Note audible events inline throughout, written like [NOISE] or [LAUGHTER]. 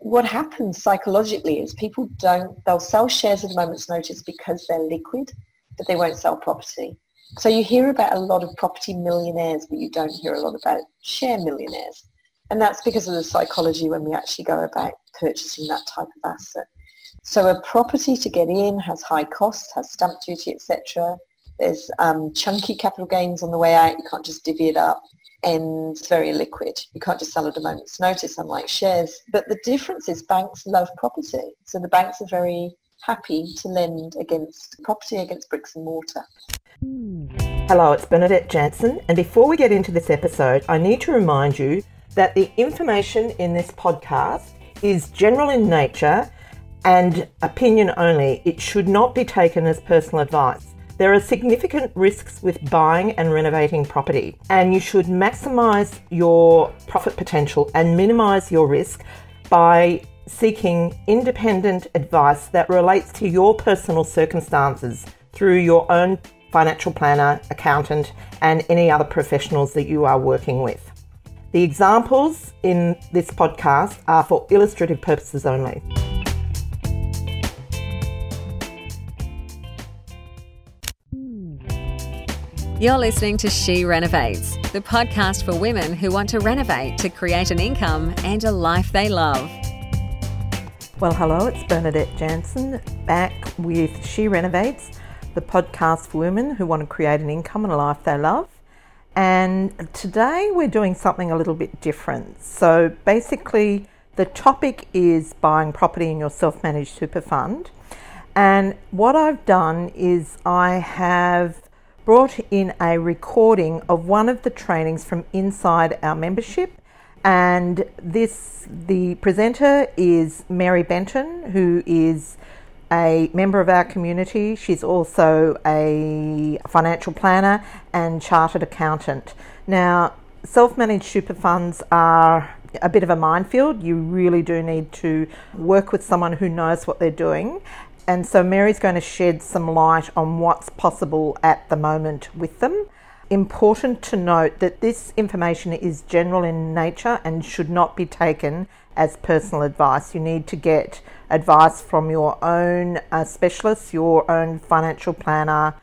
what happens psychologically is people don't, they'll sell shares at a moment's notice because they're liquid, but they won't sell property. So you hear about a lot of property millionaires, but you don't hear a lot about share millionaires. And that's because of the psychology when we actually go about purchasing that type of asset. So a property to get in has high costs, has stamp duty, etc. There's um, chunky capital gains on the way out. You can't just divvy it up and very liquid. You can't just sell at a moment's notice, unlike shares. But the difference is banks love property. So the banks are very happy to lend against property, against bricks and mortar. Hello, it's Bernadette Janson. And before we get into this episode, I need to remind you that the information in this podcast is general in nature and opinion only. It should not be taken as personal advice. There are significant risks with buying and renovating property, and you should maximize your profit potential and minimize your risk by seeking independent advice that relates to your personal circumstances through your own financial planner, accountant, and any other professionals that you are working with. The examples in this podcast are for illustrative purposes only. You're listening to She Renovates, the podcast for women who want to renovate to create an income and a life they love. Well, hello, it's Bernadette Janson back with She Renovates, the podcast for women who want to create an income and a life they love. And today we're doing something a little bit different. So basically, the topic is buying property in your self managed super fund. And what I've done is I have brought in a recording of one of the trainings from inside our membership. And this, the presenter is Mary Benton, who is a member of our community. She's also a financial planner and chartered accountant. Now, self managed super funds are a bit of a minefield. You really do need to work with someone who knows what they're doing. And so, Mary's going to shed some light on what's possible at the moment with them. Important to note that this information is general in nature and should not be taken as personal advice. You need to get advice from your own uh, specialist, your own financial planner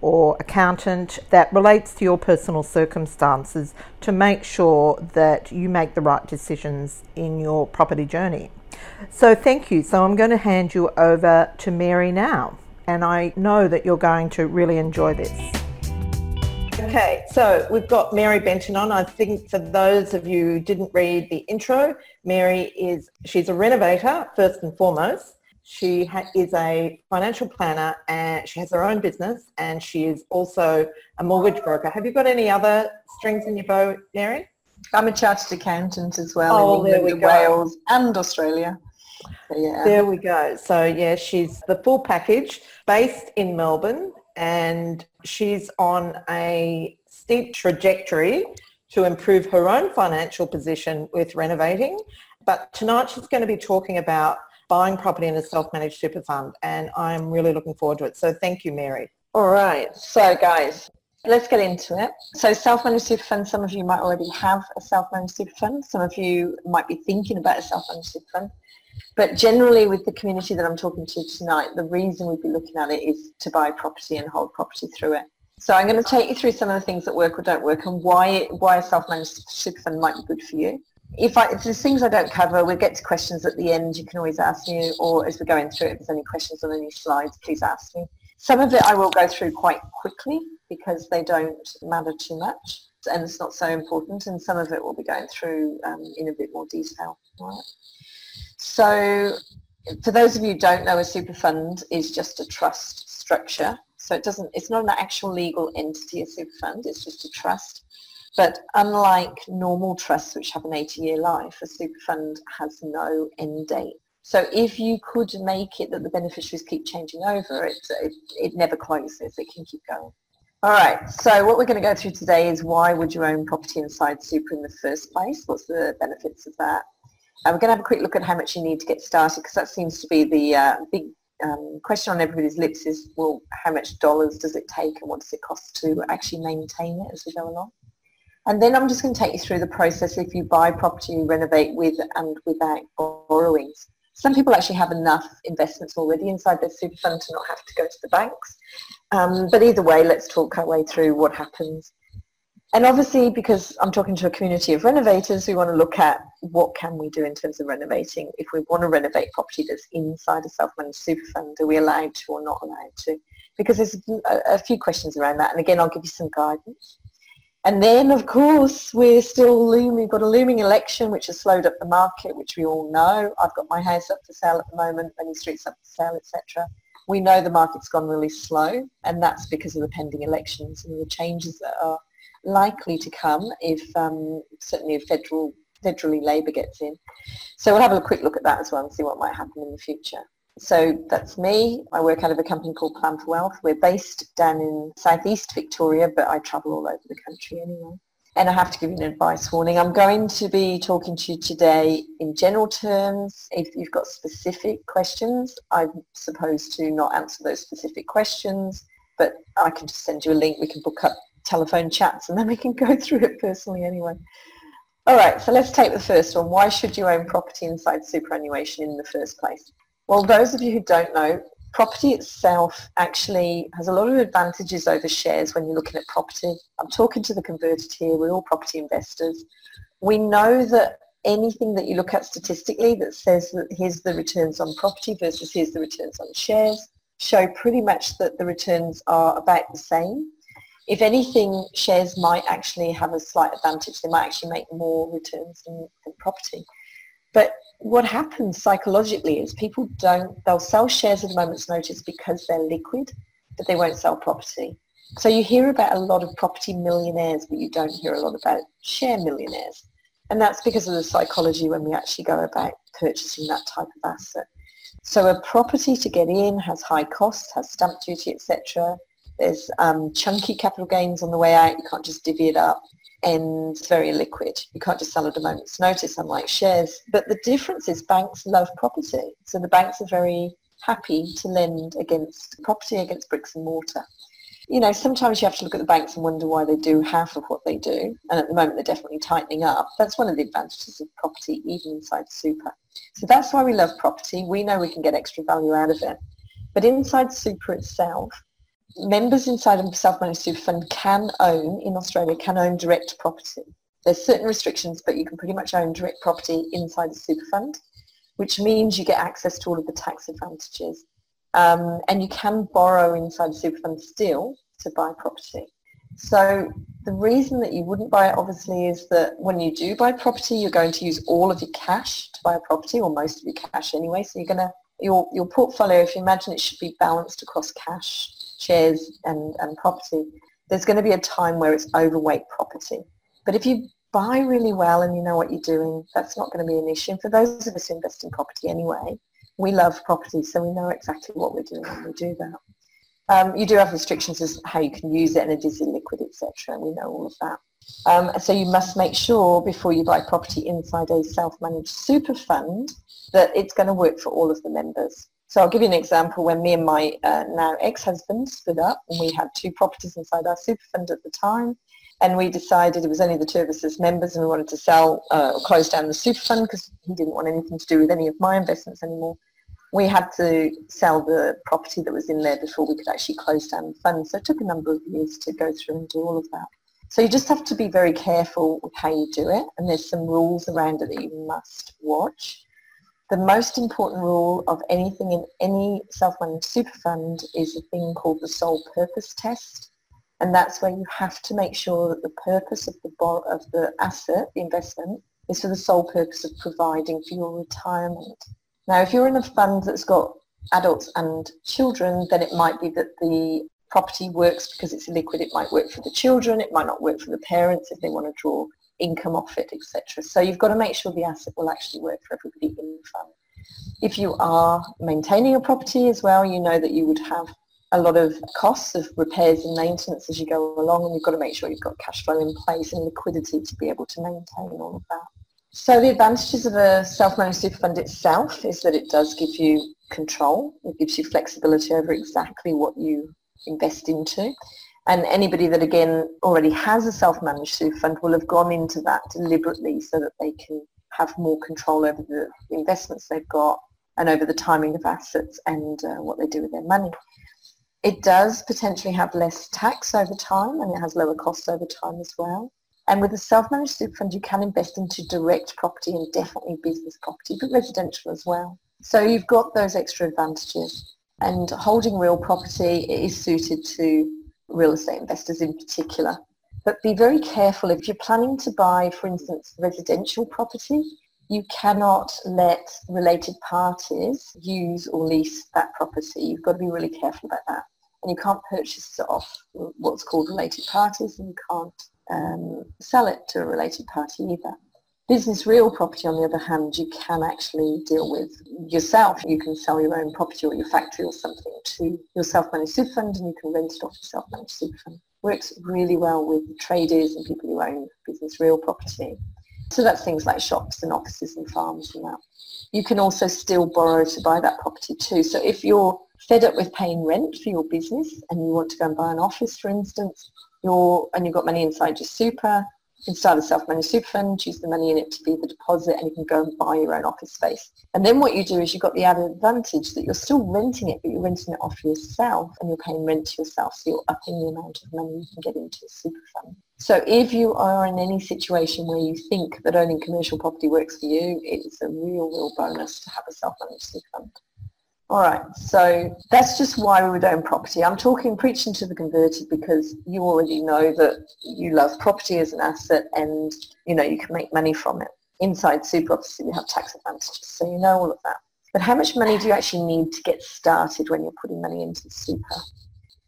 or accountant that relates to your personal circumstances to make sure that you make the right decisions in your property journey. So, thank you. So, I'm going to hand you over to Mary now, and I know that you're going to really enjoy this. Okay, so we've got Mary Benton on. I think for those of you who didn't read the intro, Mary is, she's a renovator first and foremost. She ha- is a financial planner and she has her own business and she is also a mortgage broker. Have you got any other strings in your bow, Mary? I'm a chartered accountant as well oh, in England, Wales and Australia. So, yeah. There we go. So yeah, she's the full package based in Melbourne and she's on a steep trajectory to improve her own financial position with renovating. But tonight she's going to be talking about buying property in a self-managed super fund and I'm really looking forward to it. So thank you, Mary. All right. So guys, let's get into it. So self-managed super fund, some of you might already have a self-managed super fund. Some of you might be thinking about a self-managed super fund. But generally with the community that I'm talking to tonight, the reason we'd be looking at it is to buy property and hold property through it. So I'm going to take you through some of the things that work or don't work and why, why a self-managed super fund might be good for you. If, I, if there's things I don't cover, we'll get to questions at the end. You can always ask me, or as we're going through it, if there's any questions on any slides, please ask me. Some of it I will go through quite quickly because they don't matter too much and it's not so important and some of it we'll be going through um, in a bit more detail. Right. So for those of you who don't know, a super fund is just a trust structure. So it doesn't, it's not an actual legal entity, a super fund, it's just a trust. But unlike normal trusts which have an 80-year life, a super fund has no end date. So if you could make it that the beneficiaries keep changing over, it, it, it never closes, it can keep going. All right, so what we're going to go through today is why would you own property inside super in the first place? What's the benefits of that? Uh, we're going to have a quick look at how much you need to get started because that seems to be the uh, big um, question on everybody's lips is, well, how much dollars does it take and what does it cost to actually maintain it as we go along? And then I'm just going to take you through the process if you buy property, you renovate with and without borrowings. Some people actually have enough investments already inside their super fund to not have to go to the banks. Um, but either way, let's talk our way through what happens. And obviously, because I'm talking to a community of renovators, we want to look at what can we do in terms of renovating. If we want to renovate property that's inside a self-managed super fund, are we allowed to or not allowed to? Because there's a, a few questions around that. And again, I'll give you some guidance. And then, of course, we're still looming. We've got a looming election, which has slowed up the market, which we all know. I've got my house up for sale at the moment, many streets up for sale, etc. We know the market's gone really slow, and that's because of the pending elections and the changes that are likely to come if um, certainly if federal federally Labor gets in. So we'll have a quick look at that as well and see what might happen in the future. So that's me. I work out of a company called Plan for Wealth. We're based down in southeast Victoria, but I travel all over the country anyway. And I have to give you an advice warning. I'm going to be talking to you today in general terms. If you've got specific questions, I'm supposed to not answer those specific questions, but I can just send you a link. We can book up telephone chats and then we can [LAUGHS] go through it personally anyway. All right, so let's take the first one. Why should you own property inside superannuation in the first place? Well, those of you who don't know, property itself actually has a lot of advantages over shares when you're looking at property. I'm talking to the converted here. We're all property investors. We know that anything that you look at statistically that says that here's the returns on property versus here's the returns on shares show pretty much that the returns are about the same. If anything, shares might actually have a slight advantage. They might actually make more returns than, than property. But what happens psychologically is people don't, they'll sell shares at a moment's notice because they're liquid, but they won't sell property. So you hear about a lot of property millionaires, but you don't hear a lot about share millionaires. And that's because of the psychology when we actually go about purchasing that type of asset. So a property to get in has high costs, has stamp duty, etc. There's um, chunky capital gains on the way out. You can't just divvy it up and it's very liquid. You can't just sell at a moment's notice, unlike shares. But the difference is banks love property. So the banks are very happy to lend against property, against bricks and mortar. You know, sometimes you have to look at the banks and wonder why they do half of what they do. And at the moment, they're definitely tightening up. That's one of the advantages of property, even inside super. So that's why we love property. We know we can get extra value out of it. But inside super itself, members inside a self-managed super fund can own, in Australia, can own direct property. There's certain restrictions, but you can pretty much own direct property inside a super fund, which means you get access to all of the tax advantages. Um, and you can borrow inside a super fund still to buy property. So the reason that you wouldn't buy it obviously is that when you do buy property, you're going to use all of your cash to buy a property or most of your cash anyway. So you're going to, your, your portfolio, if you imagine it should be balanced across cash shares and, and property, there's going to be a time where it's overweight property. But if you buy really well and you know what you're doing, that's not going to be an issue. And for those of us who invest in property anyway, we love property, so we know exactly what we're doing when we do that. Um, you do have restrictions as how you can use it and it is illiquid, etc. We know all of that. Um, so you must make sure before you buy property inside a self-managed super fund that it's going to work for all of the members. So I'll give you an example when me and my uh, now ex-husband split up and we had two properties inside our super fund at the time and we decided it was only the two of us as members and we wanted to sell uh, or close down the super fund because he didn't want anything to do with any of my investments anymore. We had to sell the property that was in there before we could actually close down the fund. So it took a number of years to go through and do all of that. So you just have to be very careful with how you do it and there's some rules around it that you must watch. The most important rule of anything in any self-managed super fund is a thing called the sole purpose test. And that's where you have to make sure that the purpose of the, of the asset, the investment, is for the sole purpose of providing for your retirement. Now, if you're in a fund that's got adults and children, then it might be that the property works because it's liquid. It might work for the children. It might not work for the parents if they want to draw income off it, etc. So you've got to make sure the asset will actually work for everybody in the fund. If you are maintaining a property as well, you know that you would have a lot of costs of repairs and maintenance as you go along and you've got to make sure you've got cash flow in place and liquidity to be able to maintain all of that. So the advantages of a self-managed super fund itself is that it does give you control. It gives you flexibility over exactly what you invest into. And anybody that again already has a self-managed super fund will have gone into that deliberately so that they can have more control over the investments they've got and over the timing of assets and uh, what they do with their money. It does potentially have less tax over time and it has lower costs over time as well. And with a self-managed super fund, you can invest into direct property and definitely business property, but residential as well. So you've got those extra advantages. And holding real property is suited to real estate investors in particular. But be very careful if you're planning to buy, for instance, residential property, you cannot let related parties use or lease that property. You've got to be really careful about that. And you can't purchase it off what's called related parties and you can't um, sell it to a related party either. Business real property, on the other hand, you can actually deal with yourself. You can sell your own property or your factory or something to your self-managed super fund and you can rent it off your self-managed super fund. Works really well with traders and people who own business real property. So that's things like shops and offices and farms and that. You can also still borrow to buy that property too. So if you're fed up with paying rent for your business and you want to go and buy an office, for instance, you're, and you've got money inside your super, you can start a self-managed super fund, choose the money in it to be the deposit, and you can go and buy your own office space. And then what you do is you've got the added advantage that you're still renting it, but you're renting it off yourself, and you're paying rent to yourself, so you're upping the amount of money you can get into the super fund. So if you are in any situation where you think that owning commercial property works for you, it's a real, real bonus to have a self-managed super fund. All right, so that's just why we would own property. I'm talking preaching to the converted because you already know that you love property as an asset and you know you can make money from it. Inside super obviously you have tax advantages, so you know all of that. But how much money do you actually need to get started when you're putting money into the super?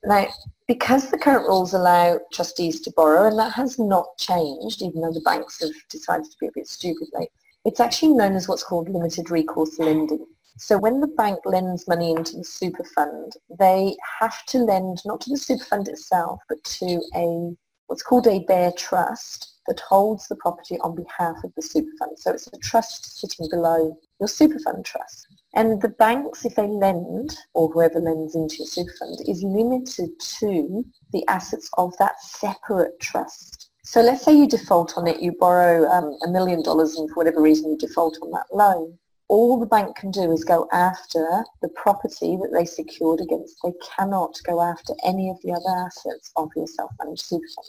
Now, because the current rules allow trustees to borrow, and that has not changed, even though the banks have decided to be a bit stupid lately, it's actually known as what's called limited recourse lending. So when the bank lends money into the super fund, they have to lend not to the super fund itself, but to a what's called a bare trust that holds the property on behalf of the super fund. So it's a trust sitting below your super fund trust. And the banks, if they lend, or whoever lends into your super fund, is limited to the assets of that separate trust. So let's say you default on it, you borrow um, a million dollars and for whatever reason you default on that loan all the bank can do is go after the property that they secured against. They cannot go after any of the other assets of your self-managed super fund.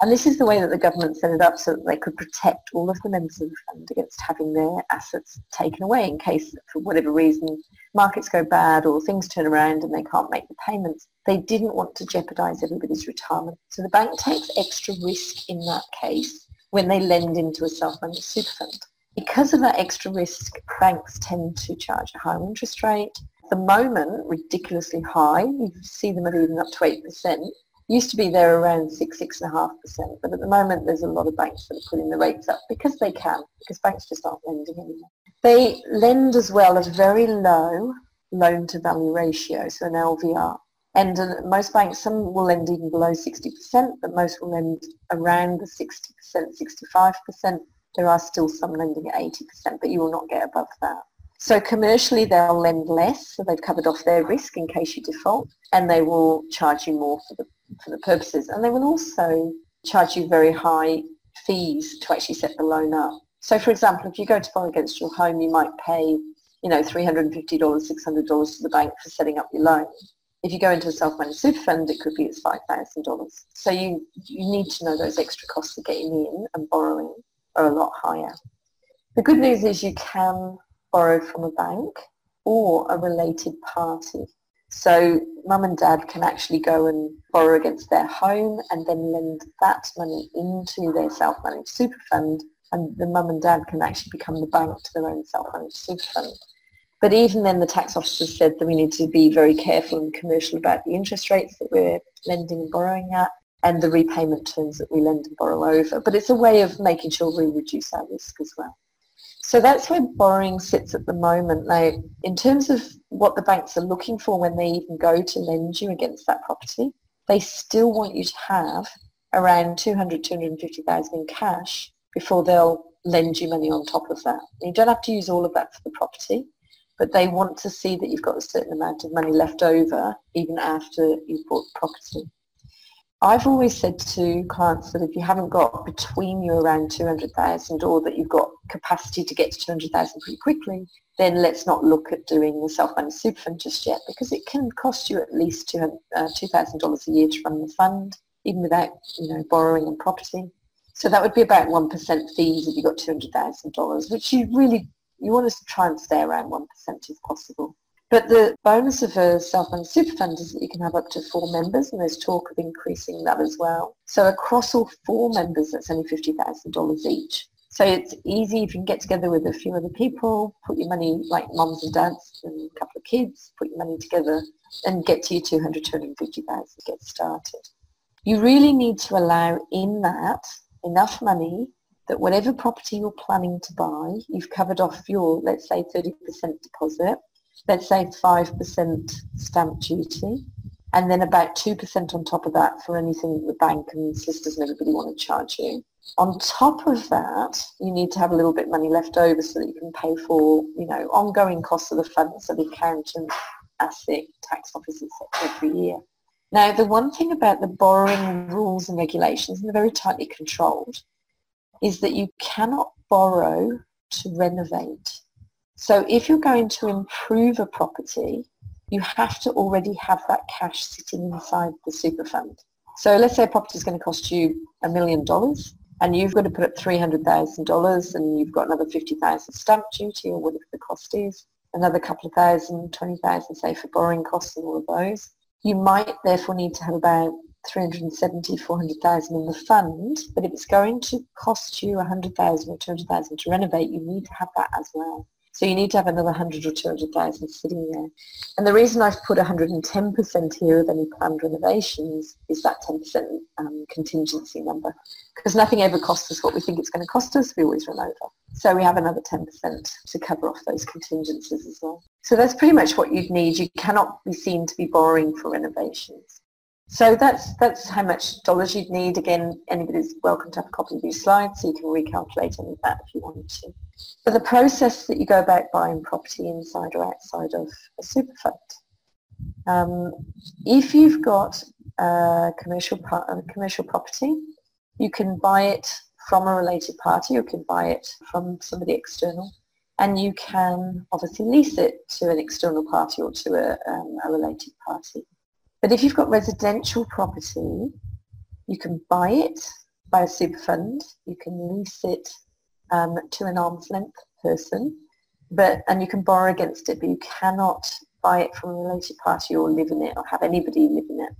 And this is the way that the government set it up so that they could protect all of the members of the fund against having their assets taken away in case, for whatever reason, markets go bad or things turn around and they can't make the payments. They didn't want to jeopardize everybody's retirement. So the bank takes extra risk in that case when they lend into a self-managed super fund. Because of that extra risk, banks tend to charge a higher interest rate. At the moment, ridiculously high. You see them at even up to 8%. Used to be there around 6, 6.5%, but at the moment there's a lot of banks that are putting the rates up because they can, because banks just aren't lending anymore. They lend as well at a very low loan to value ratio, so an LVR. And uh, most banks, some will lend even below 60%, but most will lend around the 60%, 65% there are still some lending at 80%, but you will not get above that. So commercially, they'll lend less, so they've covered off their risk in case you default, and they will charge you more for the, for the purposes. And they will also charge you very high fees to actually set the loan up. So for example, if you go to borrow against your home, you might pay, you know, $350, $600 to the bank for setting up your loan. If you go into a self-managed super fund, it could be as $5,000. So you, you need to know those extra costs of getting in and borrowing are a lot higher. The good news is you can borrow from a bank or a related party. So mum and dad can actually go and borrow against their home and then lend that money into their self-managed super fund and the mum and dad can actually become the bank to their own self-managed super fund. But even then the tax officer said that we need to be very careful and commercial about the interest rates that we're lending and borrowing at and the repayment terms that we lend and borrow over. But it's a way of making sure we reduce our risk as well. So that's where borrowing sits at the moment. Now, in terms of what the banks are looking for when they even go to lend you against that property, they still want you to have around 200, 250,000 in cash before they'll lend you money on top of that. You don't have to use all of that for the property, but they want to see that you've got a certain amount of money left over even after you've bought the property. I've always said to clients that if you haven't got between you around 200,000 or that you've got capacity to get to 200,000 pretty quickly, then let's not look at doing the self-managed super fund just yet because it can cost you at least $2,000 uh, a year to run the fund, even without, you know, borrowing and property. So that would be about 1% fees if you got $200,000, which you really, you want to try and stay around 1% if possible. But the bonus of a self-managed super fund is that you can have up to four members and there's talk of increasing that as well. So across all four members, that's only $50,000 each. So it's easy if you can get together with a few other people, put your money, like moms and dads and a couple of kids, put your money together and get to your 200, 250,000, get started. You really need to allow in that enough money that whatever property you're planning to buy, you've covered off your, let's say, 30% deposit, let's say 5% stamp duty, and then about 2% on top of that for anything that the bank and sisters and everybody want to charge you. On top of that, you need to have a little bit of money left over so that you can pay for, you know, ongoing costs of the fund, so the accountant, ASIC, tax officers every year. Now, the one thing about the borrowing rules and regulations, and they're very tightly controlled, is that you cannot borrow to renovate. So if you're going to improve a property, you have to already have that cash sitting inside the super fund. So let's say a property is going to cost you a million dollars and you've got to put up $300,000 and you've got another 50,000 stamp duty or whatever the cost is, another couple of thousand, 20,000 say for borrowing costs and all of those. You might therefore need to have about 370, 400,000 in the fund, but if it's going to cost you 100,000 or 200,000 to renovate, you need to have that as well. So you need to have another 100 or 200,000 sitting there. And the reason I've put 110% here of any planned renovations is that 10% um, contingency number. Because nothing ever costs us what we think it's going to cost us. We always run over. So we have another 10% to cover off those contingencies as well. So that's pretty much what you'd need. You cannot be seen to be borrowing for renovations. So that's that's how much dollars you'd need. Again, anybody's welcome to have a copy of these slides so you can recalculate any of that if you wanted to. But the process that you go about buying property inside or outside of a super fund. Um, if you've got a commercial, a commercial property, you can buy it from a related party, or you can buy it from somebody external, and you can obviously lease it to an external party or to a, um, a related party. But if you've got residential property, you can buy it by a super fund, you can lease it um, to an arm's length person, but and you can borrow against it, but you cannot buy it from a related party or live in it or have anybody live in it.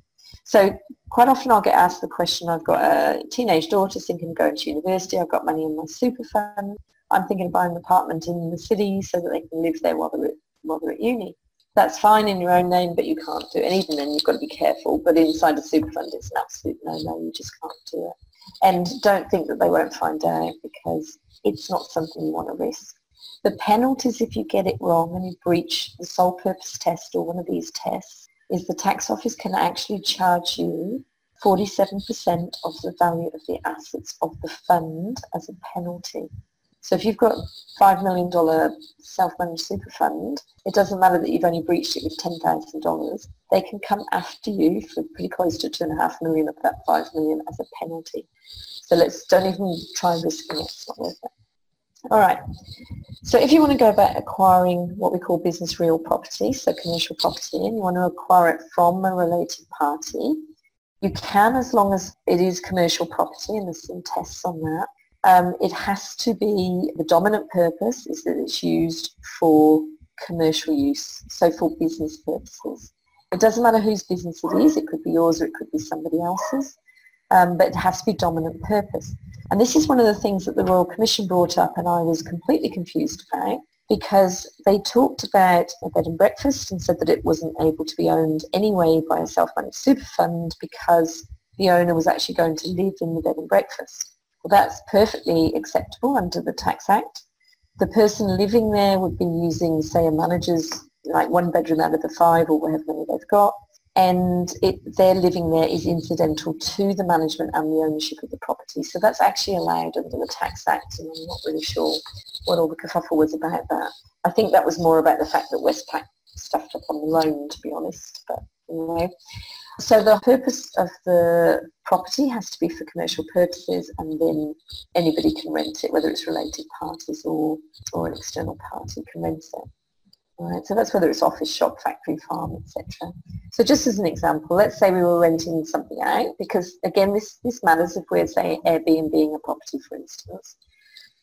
So quite often I'll get asked the question, I've got a teenage daughter thinking of going to university, I've got money in my super fund, I'm thinking of buying an apartment in the city so that they can live there while they're at, while they're at uni that's fine in your own name, but you can't do it. And even then, you've got to be careful. But inside a super fund, it's an absolute no-no. You just can't do it. And don't think that they won't find out because it's not something you want to risk. The penalties if you get it wrong and you breach the sole purpose test or one of these tests is the tax office can actually charge you 47% of the value of the assets of the fund as a penalty. So if you've got $5 million self-managed super fund, it doesn't matter that you've only breached it with $10,000. They can come after you for pretty close to two and a half million of that 5 million as a penalty. So let's don't even try risking it. It's not worth it. All right. So if you want to go about acquiring what we call business real property, so commercial property, and you want to acquire it from a related party, you can as long as it is commercial property, and there's some tests on that. Um, it has to be, the dominant purpose is that it's used for commercial use, so for business purposes. It doesn't matter whose business it is, it could be yours or it could be somebody else's, um, but it has to be dominant purpose. And this is one of the things that the Royal Commission brought up and I was completely confused about because they talked about a bed and breakfast and said that it wasn't able to be owned anyway by a self-managed super fund because the owner was actually going to live in the bed and breakfast. That's perfectly acceptable under the Tax Act. The person living there would be using, say, a manager's like one bedroom out of the five or whatever many they've got, and it, their living there is incidental to the management and the ownership of the property. So that's actually allowed under the Tax Act, and I'm not really sure what all the kerfuffle was about that. I think that was more about the fact that Westpac stuffed up on the loan, to be honest, but Know? So the purpose of the property has to be for commercial purposes and then anybody can rent it, whether it's related parties or, or an external party can rent it. Right, so that's whether it's office, shop, factory, farm, etc. So just as an example, let's say we were renting something out, because again, this, this matters if we're, say, Airbnb being a property, for instance.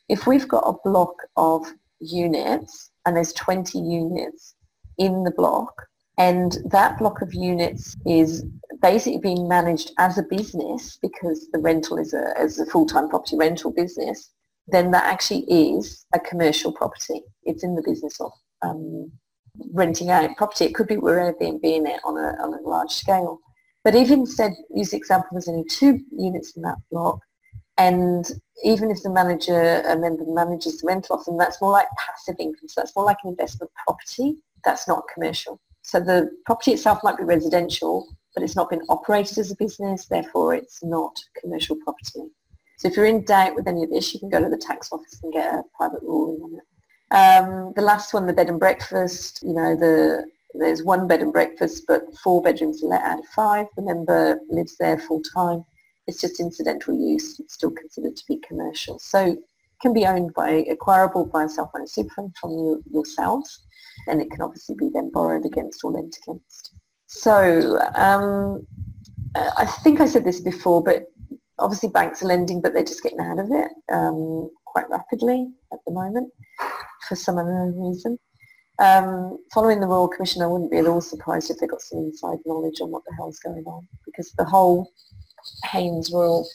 If we've got a block of units, and there's 20 units in the block, and that block of units is basically being managed as a business because the rental is a, is a full-time property rental business, then that actually is a commercial property. It's in the business of um, renting out property. It could be we're Airbnb it on a, on a large scale. But if instead, use the example, there's only two units in that block, and even if the manager, a member manages the rental off them, that's more like passive income. So that's more like an investment property. That's not commercial. So the property itself might be residential, but it's not been operated as a business, therefore it's not commercial property. So if you're in doubt with any of this, you can go to the tax office and get a private ruling on it. Um, the last one, the bed and breakfast, you know, the there's one bed and breakfast, but four bedrooms are let out of five. The member lives there full time. It's just incidental use. It's still considered to be commercial. So can be owned by, acquirable by a self-owned super fund from you, yourselves. And it can obviously be then borrowed against or lent against. So um, I think I said this before, but obviously banks are lending, but they're just getting out of it um, quite rapidly at the moment for some unknown reason. Um, following the Royal Commission, I wouldn't be at all surprised if they got some inside knowledge on what the hell's going on because the whole Haynes Royal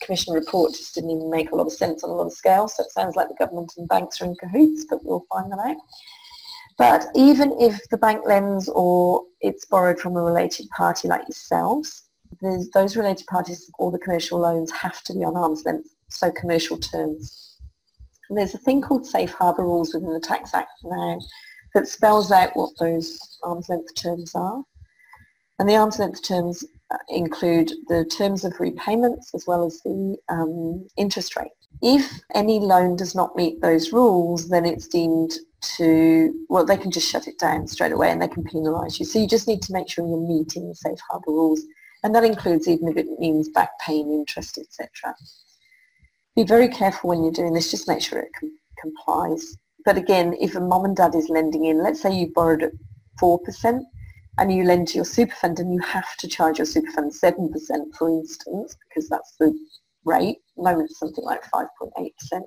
Commission report just didn't even make a lot of sense on a lot of scales. So it sounds like the government and banks are in cahoots, but we'll find that out. But even if the bank lends or it's borrowed from a related party like yourselves, those related parties or the commercial loans have to be on arm's length, so commercial terms. And there's a thing called safe harbour rules within the Tax Act now that spells out what those arm's length terms are. And the arm's length terms uh, include the terms of repayments as well as the um, interest rate. If any loan does not meet those rules, then it's deemed to, well, they can just shut it down straight away and they can penalise you. So you just need to make sure you're meeting the safe harbour rules. And that includes even if it means back paying interest, etc. Be very careful when you're doing this. Just make sure it com- complies. But again, if a mom and dad is lending in, let's say you borrowed at 4% and you lend to your super fund and you have to charge your super fund 7% for instance, because that's the rate. Moment something like 5.8%.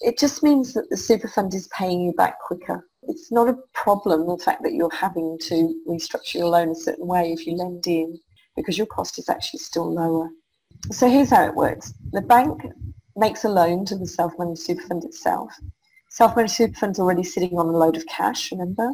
It just means that the super fund is paying you back quicker. It's not a problem, the fact that you're having to restructure your loan a certain way if you lend in, because your cost is actually still lower. So here's how it works. The bank makes a loan to the self-managed super fund itself. Self-managed super fund's already sitting on a load of cash, remember?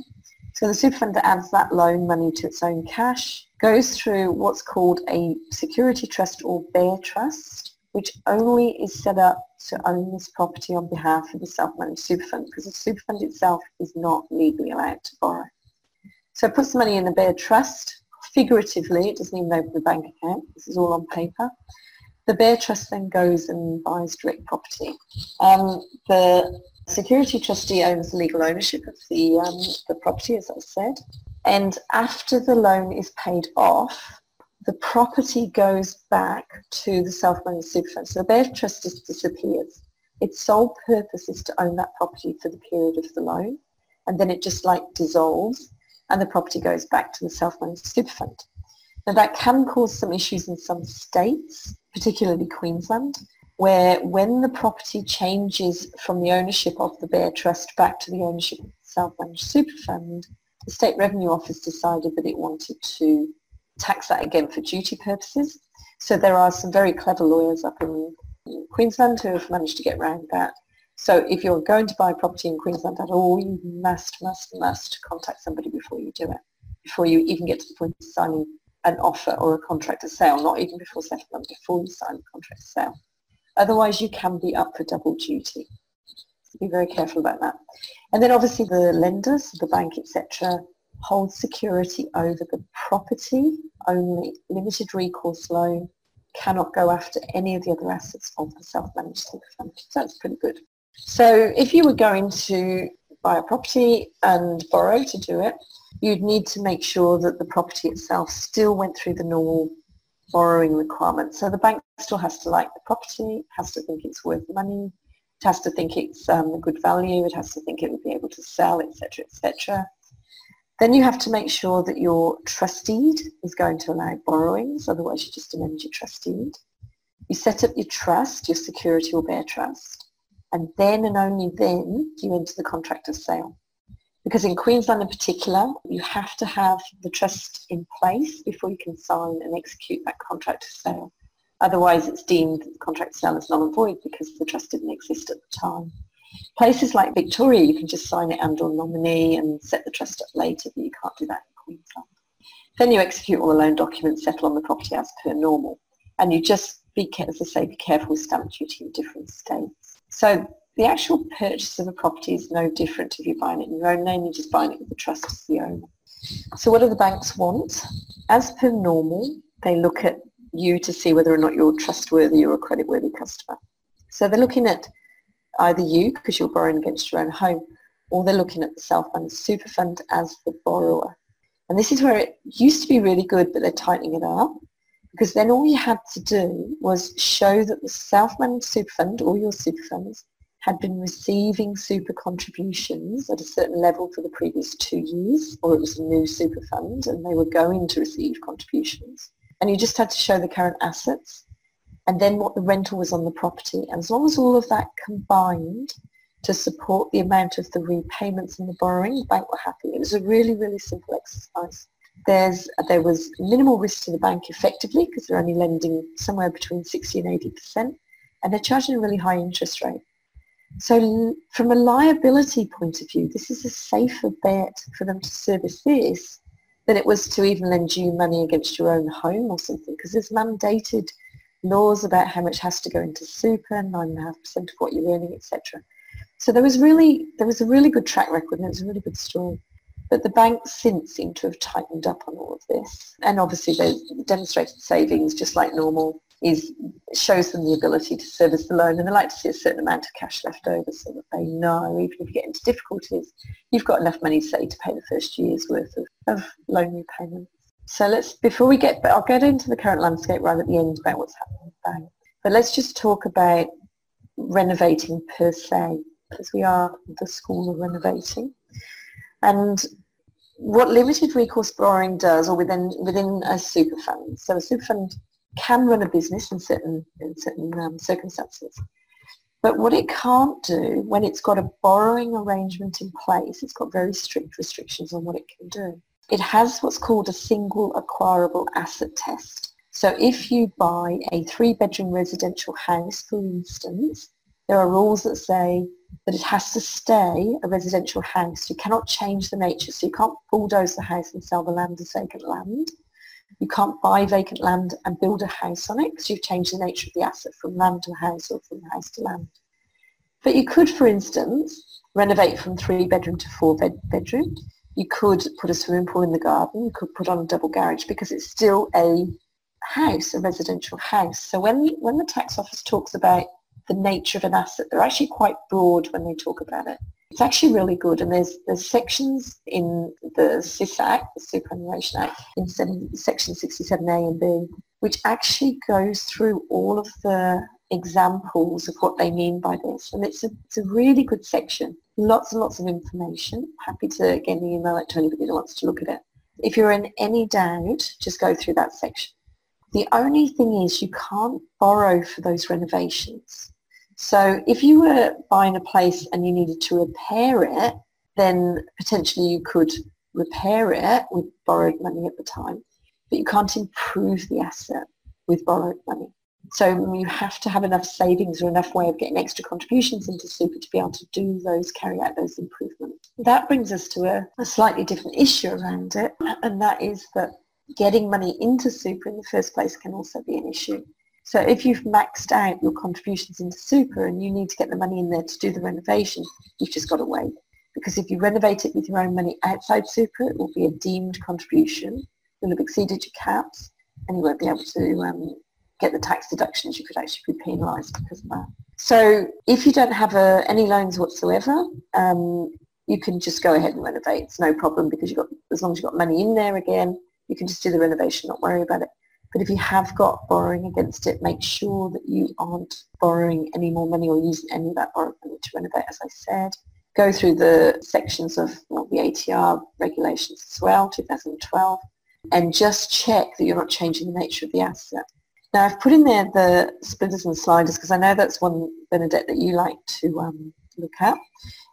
So the super fund adds that loan money to its own cash, goes through what's called a security trust or bare trust, which only is set up to own this property on behalf of the self-managed super fund because the super fund itself is not legally allowed to borrow. So it puts the money in a bare trust. Figuratively, it doesn't even open a bank account. This is all on paper. The bare trust then goes and buys direct property. Um, the security trustee owns the legal ownership of the, um, the property, as I said. And after the loan is paid off, the property goes back to the self-managed super fund. So the bare trust just disappears. Its sole purpose is to own that property for the period of the loan. And then it just like dissolves and the property goes back to the self-managed super fund. Now that can cause some issues in some states, particularly Queensland, where when the property changes from the ownership of the Bare Trust back to the ownership of the self-managed super fund, the State Revenue Office decided that it wanted to tax that again for duty purposes. So there are some very clever lawyers up in Queensland who have managed to get around that. So if you're going to buy property in Queensland at all, you must, must, must contact somebody before you do it, before you even get to the point of signing an offer or a contract of sale, not even before settlement, before you sign the contract of sale. Otherwise, you can be up for double duty. So be very careful about that. And then obviously the lenders, the bank, etc., hold security over the property only. Limited recourse loan cannot go after any of the other assets of the self-managed super fund. So that's pretty good. So if you were going to buy a property and borrow to do it, you'd need to make sure that the property itself still went through the normal borrowing requirements. So the bank still has to like the property, has to think it's worth money, it has to think it's um, a good value, it has to think it would be able to sell, etc., etc. Then you have to make sure that your trustee is going to allow borrowings, otherwise you just amend your trustee. You set up your trust, your security or bare trust, and then and only then do you enter the contract of sale. Because in Queensland in particular, you have to have the trust in place before you can sign and execute that contract of sale. Otherwise, it's deemed that the contract of sale is null and void because the trust didn't exist at the time. Places like Victoria, you can just sign it under a nominee and set the trust up later, but you can't do that in Queensland. Then you execute all the loan documents, settle on the property as per normal. And you just be, as I say, be careful with stamp duty in different states. So the actual purchase of a property is no different if you're buying it in your own name, you're just buying it with the trust as the owner. So what do the banks want? As per normal, they look at you to see whether or not you're trustworthy or a creditworthy customer. So they're looking at either you, because you're borrowing against your own home, or they're looking at the self-managed super fund as the borrower. And this is where it used to be really good, but they're tightening it up. Because then all you had to do was show that the self-managed super fund, or your super funds, had been receiving super contributions at a certain level for the previous two years, or it was a new super fund and they were going to receive contributions. And you just had to show the current assets and then what the rental was on the property. And as long as all of that combined to support the amount of the repayments and the borrowing, the bank were happy. It was a really, really simple exercise. There's, there was minimal risk to the bank effectively because they're only lending somewhere between 60 and 80% and they're charging a really high interest rate. So from a liability point of view, this is a safer bet for them to service this than it was to even lend you money against your own home or something because there's mandated laws about how much has to go into super, 9.5% of what you're earning, etc. So there was really, there was a really good track record and it was a really good story. But the banks since seem to have tightened up on all of this. And obviously they demonstrated savings just like normal is shows them the ability to service the loan and they like to see a certain amount of cash left over so that they know even if you get into difficulties you've got enough money say to pay the first year's worth of, of loan repayments. So let's before we get I'll get into the current landscape right at the end about what's happening with. But let's just talk about renovating per se because we are the school of renovating. And what limited recourse borrowing does, or within within a super fund. So a super fund can run a business in certain, in certain um, circumstances. But what it can't do when it's got a borrowing arrangement in place, it's got very strict restrictions on what it can do. It has what's called a single acquirable asset test. So if you buy a three-bedroom residential house, for instance, there are rules that say that it has to stay a residential house. You cannot change the nature. So you can't bulldoze the house and sell the land as vacant land. You can't buy vacant land and build a house on it because you've changed the nature of the asset from land to house or from house to land. But you could, for instance, renovate from three bedroom to four bed bedroom. You could put a swimming pool in the garden. You could put on a double garage because it's still a house, a residential house. So when, when the tax office talks about the nature of an asset, they're actually quite broad when they talk about it. It's actually really good, and there's there's sections in the SIS Act, the Superannuation Act, in section 67A and B, which actually goes through all of the examples of what they mean by this, and it's a it's a really good section. Lots and lots of information. Happy to get again email it to anybody that wants to look at it. If you're in any doubt, just go through that section. The only thing is you can't borrow for those renovations. So if you were buying a place and you needed to repair it, then potentially you could repair it with borrowed money at the time, but you can't improve the asset with borrowed money. So you have to have enough savings or enough way of getting extra contributions into super to be able to do those, carry out those improvements. That brings us to a, a slightly different issue around it, and that is that getting money into super in the first place can also be an issue. So if you've maxed out your contributions into super and you need to get the money in there to do the renovation, you've just got to wait. Because if you renovate it with your own money outside super, it will be a deemed contribution. You'll have exceeded your caps and you won't be able to um, get the tax deductions. You could actually be penalised because of that. So if you don't have uh, any loans whatsoever, um, you can just go ahead and renovate. It's no problem because you've got, as long as you've got money in there again, you can just do the renovation, not worry about it. But if you have got borrowing against it, make sure that you aren't borrowing any more money or using any of that borrowed money to renovate, as I said. Go through the sections of well, the ATR regulations as well, 2012, and just check that you're not changing the nature of the asset. Now I've put in there the splitters and sliders because I know that's one, Bernadette, that you like to um, look at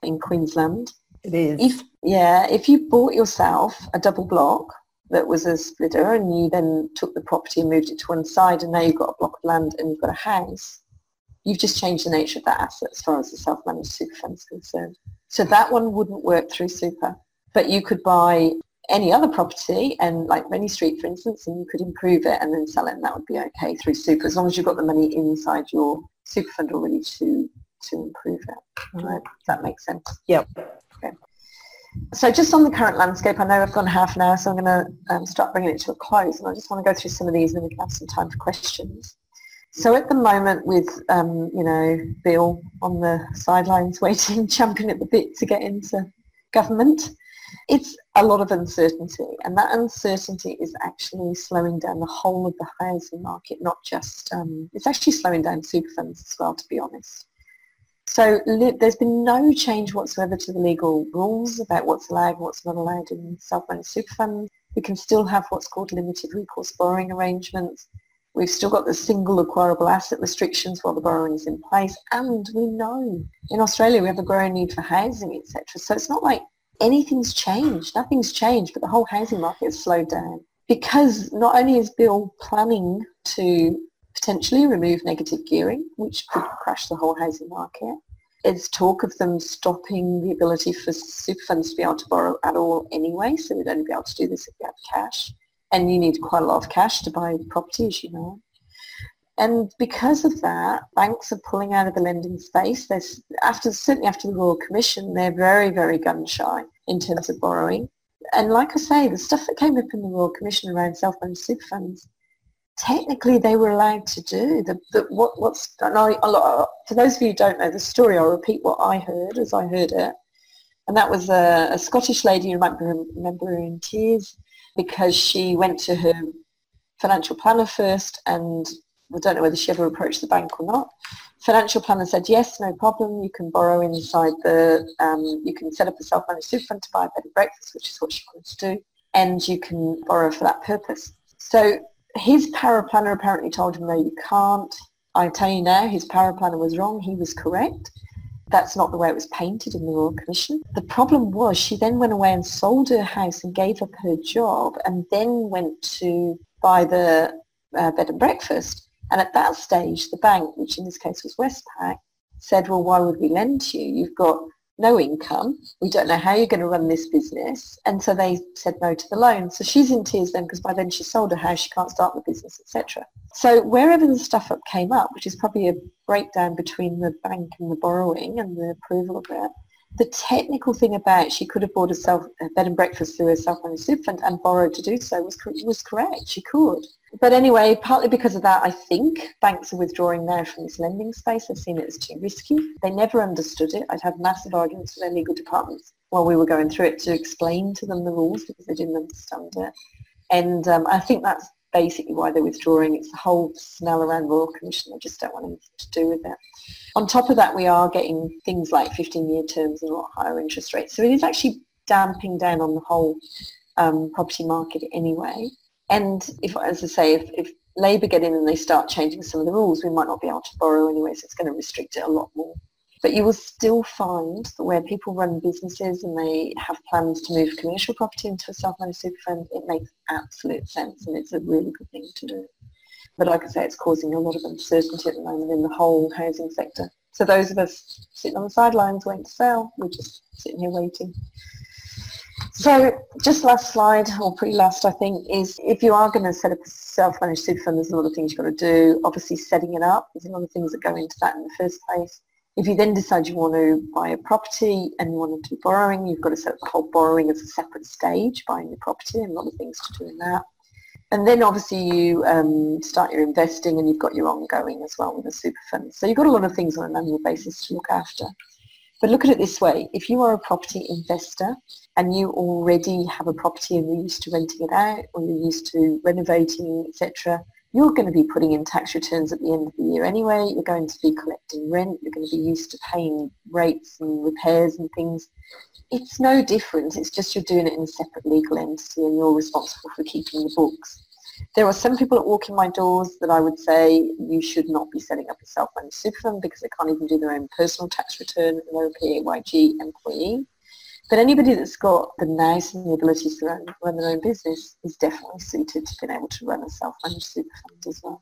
in Queensland. It is. If yeah, if you bought yourself a double block that was a splitter and you then took the property and moved it to one side and now you've got a block of land and you've got a house, you've just changed the nature of that asset as far as the self-managed super fund is concerned. So that one wouldn't work through super. But you could buy any other property and like Rennie Street for instance and you could improve it and then sell it and that would be okay through super as long as you've got the money inside your super fund already to to improve it. Right? Does that make sense? Yep. Okay. So just on the current landscape, I know I've gone half an hour, so I'm going to um, start bringing it to a close. And I just want to go through some of these and then we can have some time for questions. So at the moment with, um, you know, Bill on the sidelines [LAUGHS] waiting, champing at the bit to get into government, it's a lot of uncertainty. And that uncertainty is actually slowing down the whole of the housing market, not just, um, it's actually slowing down super funds as well, to be honest. So there's been no change whatsoever to the legal rules about what's allowed what's not allowed in self-managed super funds. We can still have what's called limited recourse borrowing arrangements. We've still got the single acquirable asset restrictions while the borrowing is in place. And we know in Australia we have a growing need for housing, etc. So it's not like anything's changed. Nothing's changed, but the whole housing market has slowed down. Because not only is Bill planning to potentially remove negative gearing, which could crash the whole housing market. There's talk of them stopping the ability for super funds to be able to borrow at all anyway, so they'd only be able to do this if you have cash. And you need quite a lot of cash to buy property, as you know. And because of that, banks are pulling out of the lending space. There's, after, certainly after the Royal Commission, they're very, very gun shy in terms of borrowing. And like I say, the stuff that came up in the Royal Commission around self-managed super funds technically they were allowed to do. The, the what, what's lot, for those of you who don't know the story, I'll repeat what I heard as I heard it. And that was a, a Scottish lady, you might remember her in tears, because she went to her financial planner first and I don't know whether she ever approached the bank or not. Financial planner said, yes, no problem, you can borrow inside the, um, you can set up a self-managed super fund to buy a bed and breakfast, which is what she wanted to do, and you can borrow for that purpose. So his power planner apparently told him, no, you can't. I tell you now, his power planner was wrong. He was correct. That's not the way it was painted in the Royal Commission. The problem was she then went away and sold her house and gave up her job and then went to buy the uh, bed and breakfast. And at that stage, the bank, which in this case was Westpac, said, well, why would we lend to you? You've got no income. We don't know how you're going to run this business. And so they said no to the loan. So she's in tears then because by then she sold her house, she can't start the business, etc. So wherever the stuff up came up, which is probably a breakdown between the bank and the borrowing and the approval of it, the technical thing about she could have bought herself a bed and breakfast through a self-managed super fund and borrowed to do so was, was correct. She could. But anyway, partly because of that, I think banks are withdrawing now from this lending space. They've seen it as too risky. They never understood it. I'd have massive arguments with their legal departments while we were going through it to explain to them the rules because they didn't understand it. And um, I think that's basically why they're withdrawing. It's the whole smell around Royal Commission. They just don't want anything to do with that. On top of that, we are getting things like 15-year terms and a lot higher interest rates. So it is actually damping down on the whole um, property market anyway. And if, as I say, if, if Labour get in and they start changing some of the rules, we might not be able to borrow anyway, so it's going to restrict it a lot more. But you will still find that where people run businesses and they have plans to move commercial property into a self-managed super fund, it makes absolute sense and it's a really good thing to do. But like I say, it's causing a lot of uncertainty at the moment in the whole housing sector. So those of us sitting on the sidelines waiting to sell, we're just sitting here waiting. So just last slide, or pre-last I think, is if you are going to set up a self-managed super fund, there's a lot of things you've got to do. Obviously setting it up, there's a lot of things that go into that in the first place. If you then decide you want to buy a property and you want to do borrowing, you've got to set up the whole borrowing as a separate stage, buying the property, and a lot of things to do in that. And then obviously you um, start your investing and you've got your ongoing as well with the super fund. So you've got a lot of things on an annual basis to look after. But look at it this way. If you are a property investor and you already have a property and you're used to renting it out or you're used to renovating, etc., you're going to be putting in tax returns at the end of the year anyway. You're going to be collecting rent. You're going to be used to paying rates and repairs and things. It's no different. It's just you're doing it in a separate legal entity and you're responsible for keeping the books. There are some people that walk in my doors that I would say you should not be setting up a self-managed super fund because they can't even do their own personal tax return they're a PAYG employee. But anybody that's got the nous and the ability to run, run their own business is definitely suited to being able to run a self-managed super fund as well.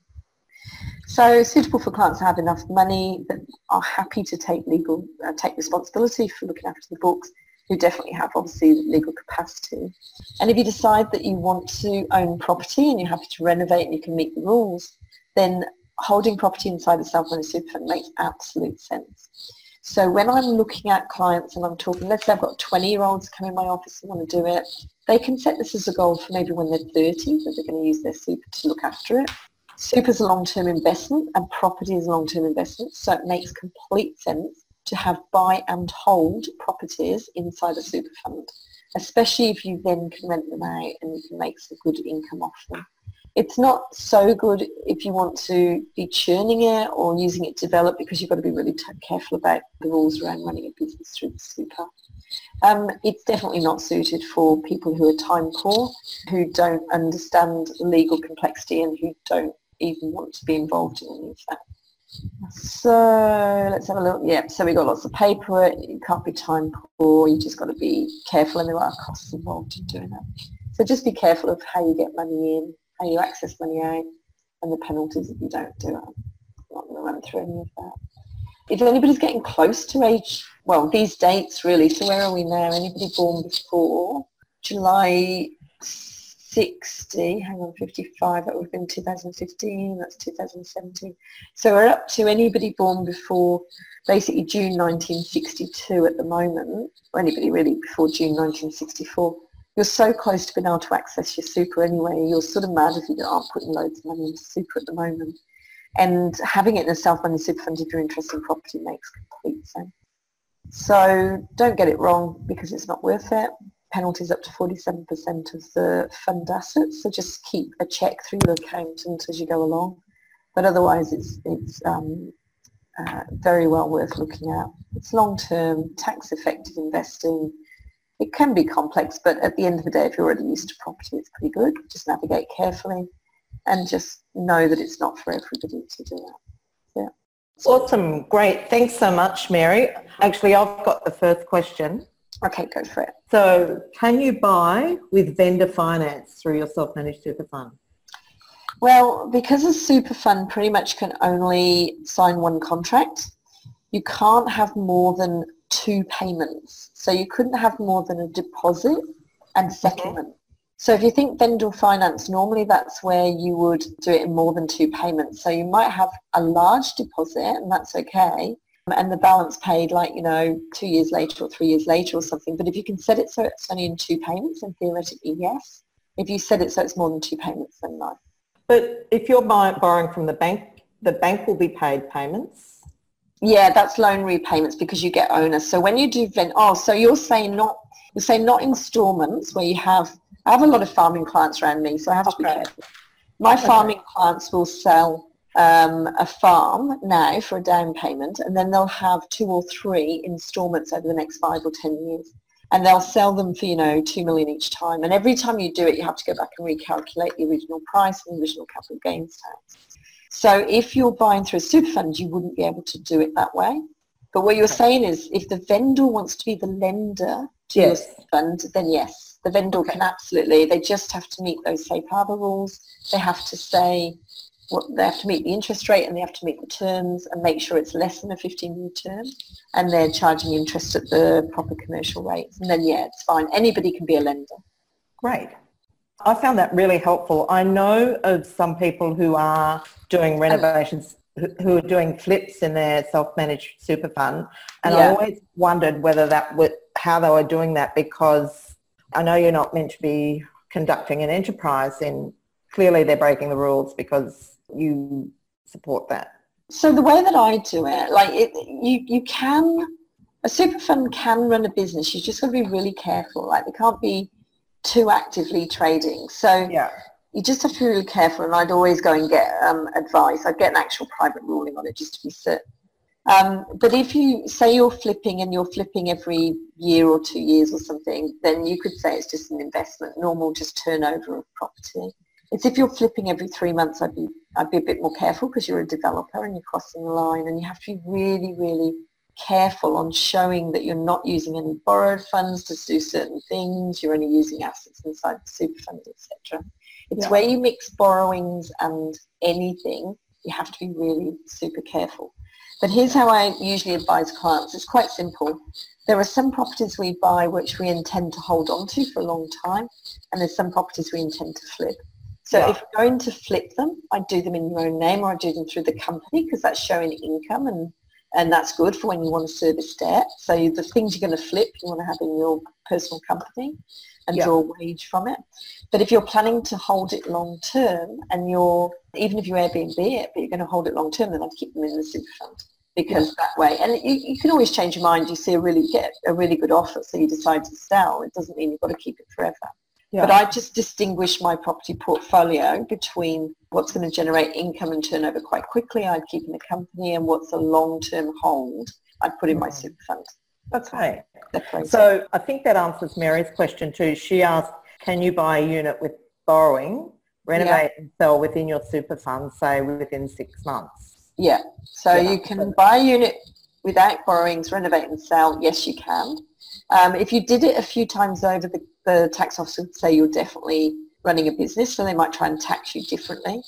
So suitable for clients who have enough money that are happy to take legal, uh, take responsibility for looking after the books, who definitely have obviously legal capacity. And if you decide that you want to own property and you're happy to renovate and you can meet the rules, then holding property inside a self-managed super fund makes absolute sense. So when I'm looking at clients and I'm talking, let's say I've got 20 year olds come in my office and want to do it, they can set this as a goal for maybe when they're 30 that they're going to use their super to look after it. Super is a long-term investment and property is a long-term investment, so it makes complete sense to have buy and hold properties inside a super fund, especially if you then can rent them out and you can make some good income off them. It's not so good if you want to be churning it or using it to develop because you've got to be really careful about the rules around running a business through the super. Um, it's definitely not suited for people who are time poor, who don't understand legal complexity and who don't even want to be involved in any of that. So let's have a look. Yeah, so we've got lots of paperwork. You can't be time poor. You just got to be careful, and there are costs involved in doing that. So just be careful of how you get money in, how you access money and the penalties if you don't do it. I'm not going to run through any of that. If anybody's getting close to age, well, these dates really, so where are we now? Anybody born before July 60, hang on, 55, that would have been 2015, that's 2017. So we're up to anybody born before basically June 1962 at the moment, or anybody really before June 1964 you're so close to being able to access your super anyway. You're sort of mad if you aren't putting loads of money into super at the moment. And having it in a self-funded super fund if you're interested in property makes complete sense. So don't get it wrong because it's not worth it. Penalties up to 47% of the fund assets. So just keep a check through your accountant as you go along. But otherwise it's, it's um, uh, very well worth looking at. It's long-term, tax-effective investing it can be complex, but at the end of the day, if you're already used to property, it's pretty good. Just navigate carefully and just know that it's not for everybody to do that. Yeah. Awesome. Great. Thanks so much, Mary. Actually, I've got the first question. Okay, go for it. So can you buy with vendor finance through your self-managed super fund? Well, because a super fund pretty much can only sign one contract, you can't have more than two payments. So you couldn't have more than a deposit and settlement. So if you think vendor finance, normally that's where you would do it in more than two payments. So you might have a large deposit and that's okay. Um, and the balance paid like, you know, two years later or three years later or something. But if you can set it so it's only in two payments, then theoretically, yes. If you set it so it's more than two payments, then no. But if you're borrowing from the bank, the bank will be paid payments yeah, that's loan repayments because you get owners. So when you do vent, oh, so you're saying not, you're saying not installments where you have, I have a lot of farming clients around me, so I have to be careful. My okay. farming clients will sell um, a farm now for a down payment and then they'll have two or three installments over the next five or ten years. And they'll sell them for, you know, two million each time. And every time you do it, you have to go back and recalculate the original price and the original capital gains tax. So if you're buying through a super fund, you wouldn't be able to do it that way. But what you're saying is if the vendor wants to be the lender to yes. your fund, then yes, the vendor okay. can absolutely. They just have to meet those safe harbor rules. They have to say what they have to meet the interest rate and they have to meet the terms and make sure it's less than a 15-year term and they're charging interest at the proper commercial rates. And then, yeah, it's fine. Anybody can be a lender. Great. I found that really helpful. I know of some people who are doing renovations, who are doing flips in their self-managed super fund, and yeah. I always wondered whether that would how they were doing that because I know you're not meant to be conducting an enterprise, and clearly they're breaking the rules because you support that. So the way that I do it, like it, you, you can a super fund can run a business. You just got to be really careful. Like they can't be too actively trading. So Yeah. you just have to be really careful. And I'd always go and get um, advice. I'd get an actual private ruling on it just to be certain. Um, but if you say you're flipping and you're flipping every year or two years or something, then you could say it's just an investment, normal just turnover of property. It's if you're flipping every three months, I'd be I'd be a bit more careful because you're a developer and you're crossing the line, and you have to be really, really careful on showing that you're not using any borrowed funds to do certain things. You're only using assets inside the super fund, etc. It's Yeah. where you mix borrowings and anything. You have to be really super careful. But here's how I usually advise clients. It's quite simple. There are some properties we buy which we intend to hold on to for a long time, and there's some properties we intend to flip. So Yeah. if you're going to flip them, I do them in your own name or I do them through the company because that's showing income and, and that's good for when you want to service debt. So the things you're going to flip, you want to have in your personal company and Yeah. draw a wage from it. But if you're planning to hold it long term and you're, even if you Airbnb it, but you're going to hold it long term, then I'd keep them in the super fund because that way, and you, you can always change your mind. You see a really get a really good offer, so you decide to sell. It doesn't mean you've got to keep it forever. Yeah. But I just distinguish my property portfolio between what's going to generate income and turnover quite quickly, I'd keep in the company, and what's a long-term hold, I'd put in my Mm. super fund. That's right. Okay. So I think that answers Mary's question too. She asked, can you buy a unit with borrowing, renovate and sell within your super fund, say within six months? Yeah. So Yeah. you can buy a unit without borrowings, renovate and sell. Yes, you can. Um, if you did it a few times over, the, the tax officer would say you're definitely running a business, so they might try and tax you differently.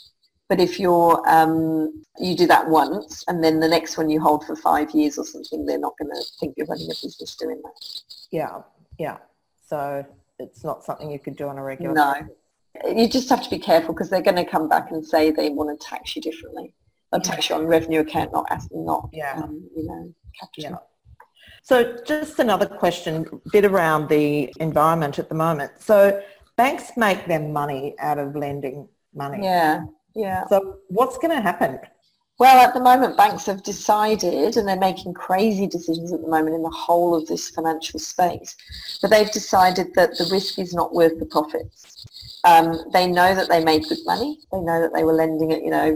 But if you're um, you do that once, and then the next one you hold for five years or something, they're not going to think you're running a business doing that. Yeah, yeah. So it's not something you could do on a regular No. basis. You just have to be careful because they're going to come back and say they want to tax you differently. They'll tax you on revenue account, not not Yeah. um, you know capital. Yeah. So just another question, a bit around the environment at the moment. So banks make their money out of lending money. Yeah, yeah. So what's going to happen? Well, at the moment, banks have decided, and they're making crazy decisions at the moment in the whole of this financial space, but they've decided that the risk is not worth the profits. Um, they know that they made good money. They know that they were lending at, you know,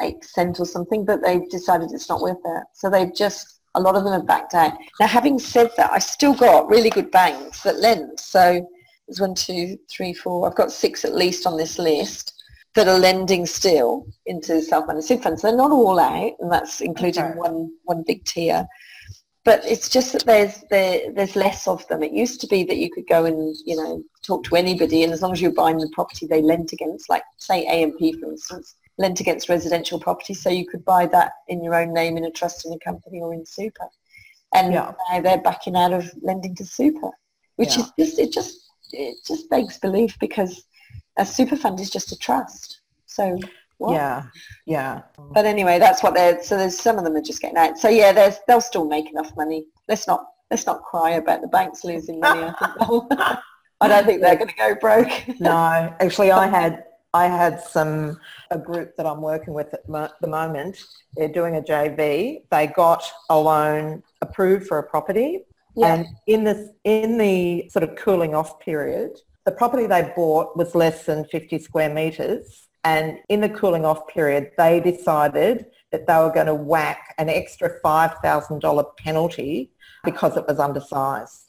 8% or something, but they've decided it's not worth that. So they've just, a lot of them have backed out. Now, having said that, I still got really good banks that lend. So there's one, two, three, four. I've got six at least on this list that are lending still into self-managed super funds. They're not all out, and that's including Okay. one one big tier. But it's just that there's there, there's less of them. It used to be that you could go and you know talk to anybody, and as long as you're buying the property they lent against, like say AMP for instance, lent against residential property, so you could buy that in your own name in a trust in a company or in super. And Yeah. now they're backing out of lending to super, which Yeah. is just it just it just begs belief because a super fund is just a trust. So what? Yeah, yeah. But anyway, that's what they're. So there's some of them are just getting out. So yeah, there's they'll still make enough money. Let's not let's not cry about the banks losing money. I [LAUGHS] I don't think they're [LAUGHS] going to go broke. No, actually, I had I had some a group that I'm working with at mo- the moment. They're doing a JV. They got a loan approved for a property, Yeah. and in this in the sort of cooling off period, the property they bought was less than 50 square meters. And in the cooling off period, they decided that they were going to whack an extra $5,000 penalty because it was undersized.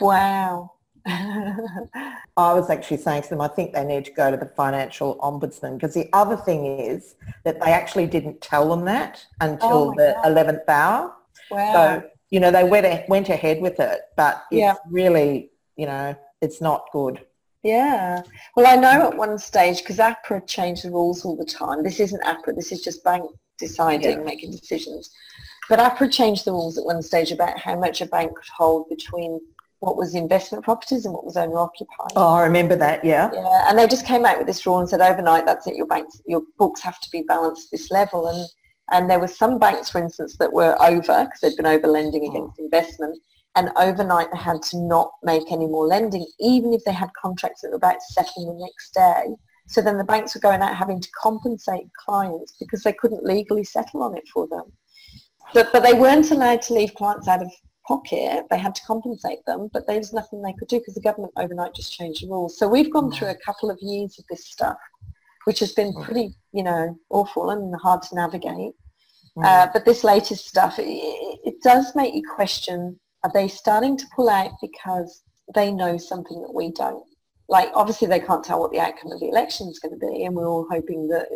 Wow. I was actually saying to them, I think they need to go to the financial ombudsman because the other thing is that they actually didn't tell them that until Oh the God. 11th hour. wow. So, you know, they went, went ahead with it, but it's Yeah. really, you know, it's not good. Yeah. Well, I know at one stage, because APRA changed the rules all the time. This isn't APRA, this is just bank deciding, Yeah. making decisions. But APRA changed the rules at one stage about how much a bank could hold between what was investment properties and what was owner occupied. Oh, I remember that, yeah. Yeah, and they just came out with this rule and said overnight, that's it, your banks, your books have to be balanced this level. And and there were some banks, for instance, that were over because they'd been over lending mm. against investment, and overnight they had to not make any more lending, even if they had contracts that were about settling the next day. So then the banks were going out having to compensate clients because they couldn't legally settle on it for them. But, but they weren't allowed to leave clients out of pocket. They had to compensate them, but there was nothing they could do because the government overnight just changed the rules. So we've gone through a couple of years of this stuff, which has been pretty, you know, awful and hard to navigate. Mm. Uh, but this latest stuff, it, it does make you question, are they starting to pull out because they know something that we don't? Like, obviously they can't tell what the outcome of the election is going to be, and we're all hoping that,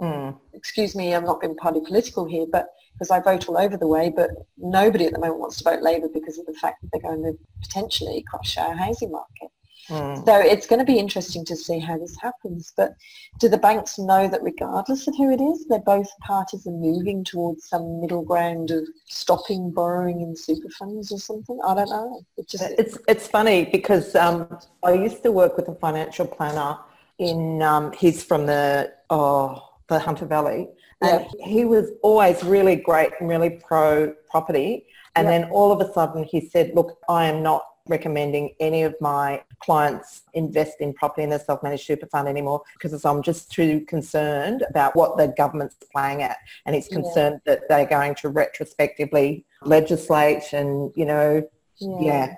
mm. excuse me, I'm not being party political here, but because I vote all over the way, but nobody at the moment wants to vote Labour because of the fact that they're going to potentially crush our housing market. Mm. So it's going to be interesting to see how this happens. But do the banks know that regardless of who it is, they're both parties are moving towards some middle ground of stopping borrowing in super funds or something? I don't know. It just, it's, it's funny because um, I used to work with a financial planner in, um, he's from the, oh, the Hunter Valley. And yeah. he was always really great and really pro property. And yeah. then all of a sudden he said, look, I am not recommending any of my clients invest in property in their self-managed super fund anymore because I'm just too concerned about what the government's playing at and he's concerned yeah. that they're going to retrospectively legislate and you know yeah, yeah.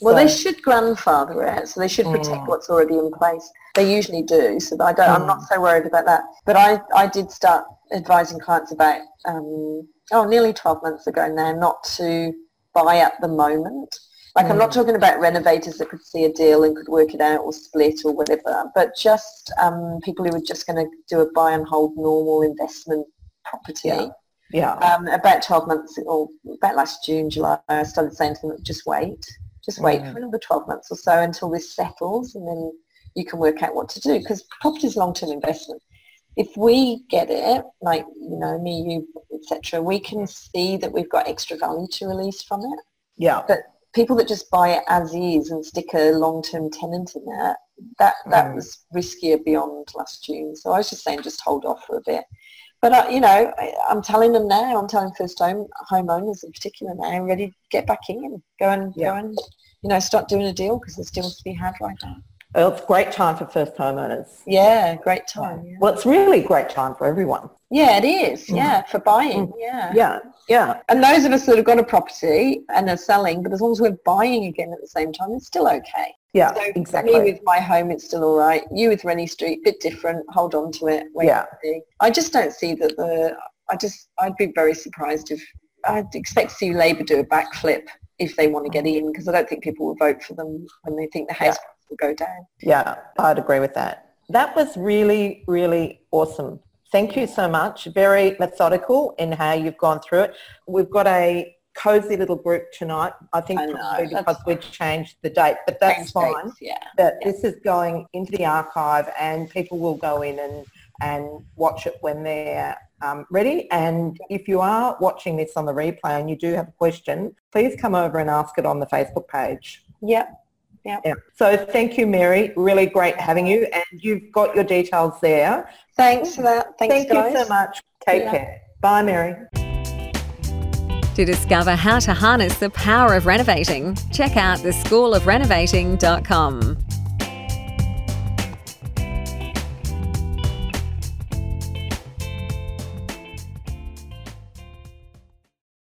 well so, they should grandfather it so they should protect mm. what's already in place they usually do so I don't, mm. I'm not mm. so worried about that but I, I did start advising clients about um, oh nearly 12 months ago now not to buy at the moment like mm. I'm not mm. talking about renovators that could see a deal and could work it out or split or whatever, but just um, people who were just going to do a buy and hold normal investment property. Yeah. yeah. Um, about 12 months or about last June, July, I started saying to them, just wait. Just wait mm. for another 12 months or so until this settles and then you can work out what to do because property is long-term investment. If we get it, like, you know, me, you, etc., we can see that we've got extra value to release from it. Yeah. But people that just buy it as is and stick a long-term tenant in there, that that mm. was riskier beyond last June. So I was just saying, just hold off for a bit. But uh, you know, I, am telling them now. I'm telling first home homeowners in particular now, ready to get back in, go and yeah. go and you know start doing a deal because there's deals to be had right now. Well, it's a great time for first homeowners. Yeah, great time. Yeah. Well, it's really great time for everyone. Yeah, it is. Mm. Yeah, for buying. Mm. Yeah. Yeah, yeah. And those of us that have got a property and are selling, but as long as we're buying again at the same time, it's still okay. Yeah, so exactly. Me with my home, it's still all right. You with Rennie Street, bit different. Hold on to it. Wait yeah. I just don't see that the. I just. I'd be very surprised if. I'd expect to see Labour do a backflip if they want to get in because I don't think people will vote for them when they think the house yeah. Will go down. Yeah, I'd agree with that. That was really, really awesome. Thank you so much. Very methodical in how you've gone through it. We've got a cozy little group tonight. I think I know, because we changed the date, but that's fine. Dates, yeah. But yeah. this is going into the archive and people will go in and, and watch it when they're um, ready. And if you are watching this on the replay and you do have a question, please come over and ask it on the Facebook page. Yep. Yep. Yeah. So thank you, Mary. Really great having you. And you've got your details there. Thanks for that. Thanks, Thank guys. you so much. Take yeah. care. Bye, Mary. To discover how to harness the power of renovating, check out theschoolofrenovating.com.